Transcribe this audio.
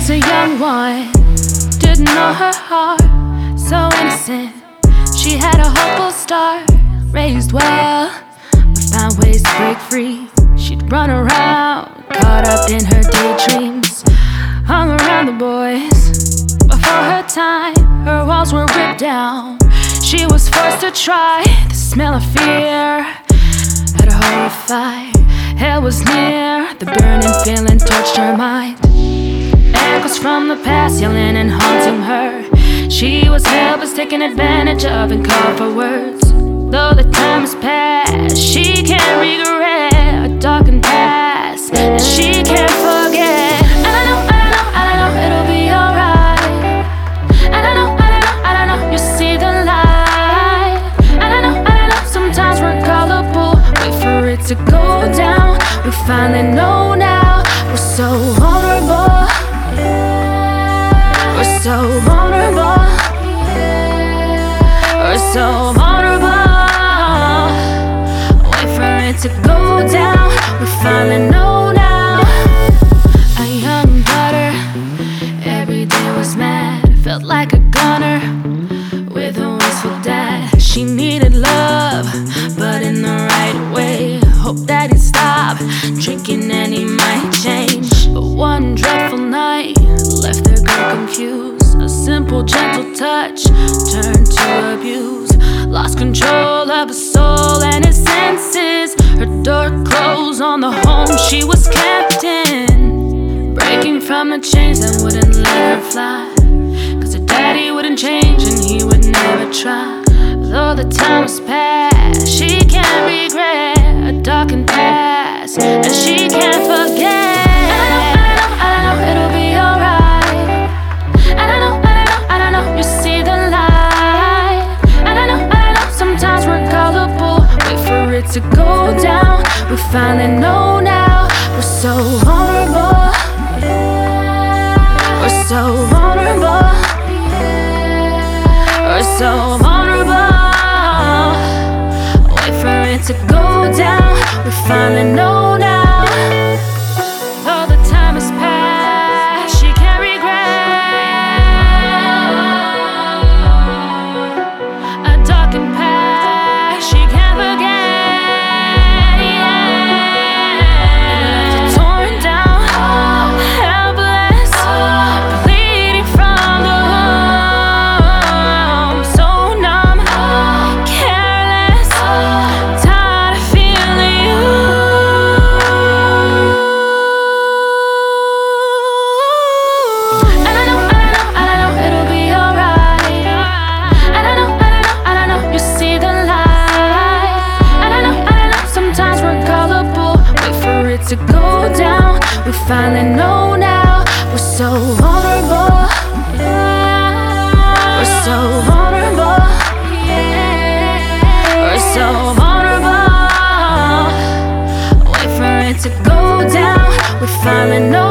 was a young one, didn't know her heart, so innocent. She had a hopeful start, raised well, but found ways to break free. She'd run around, caught up in her daydreams, hung around the boys. Before her time, her walls were ripped down. She was forced to try the smell of fear, had her horrified. Hell was near, the burning feeling touched her mind. Echoes from the past yelling and haunting her. She was helpless, taken advantage of, and called for words. Though the time has passed, she can't regret a darkened past that she can't forget. And I know, I know, I know it'll be alright. And I know, I know, I know you see the light. And I know, I know sometimes we're gullible. Wait for it to go down. We finally know now we're so so vulnerable. We're so vulnerable. Wait for it to go down. We finally know now. A young daughter, every day was mad. Felt like a gunner with a wistful dad. She needed love, but in the right way. Hope that he'd stop drinking and gentle touch turned to abuse. Lost control of her soul and his senses. Her door closed on the home she was kept in. Breaking from the chains that wouldn't let her fly. Cause her daddy wouldn't change and he would never try. Though the time has passed, she can't regret a darkened past to go down. We finally know now we're so vulnerable. We're so vulnerable. We're so vulnerable. Wait for it to go down. We finally know now. to go down. We finally know now we're so vulnerable. Yeah. We're so vulnerable. Yeah. We're so vulnerable. Wait for it to go down. We finally know.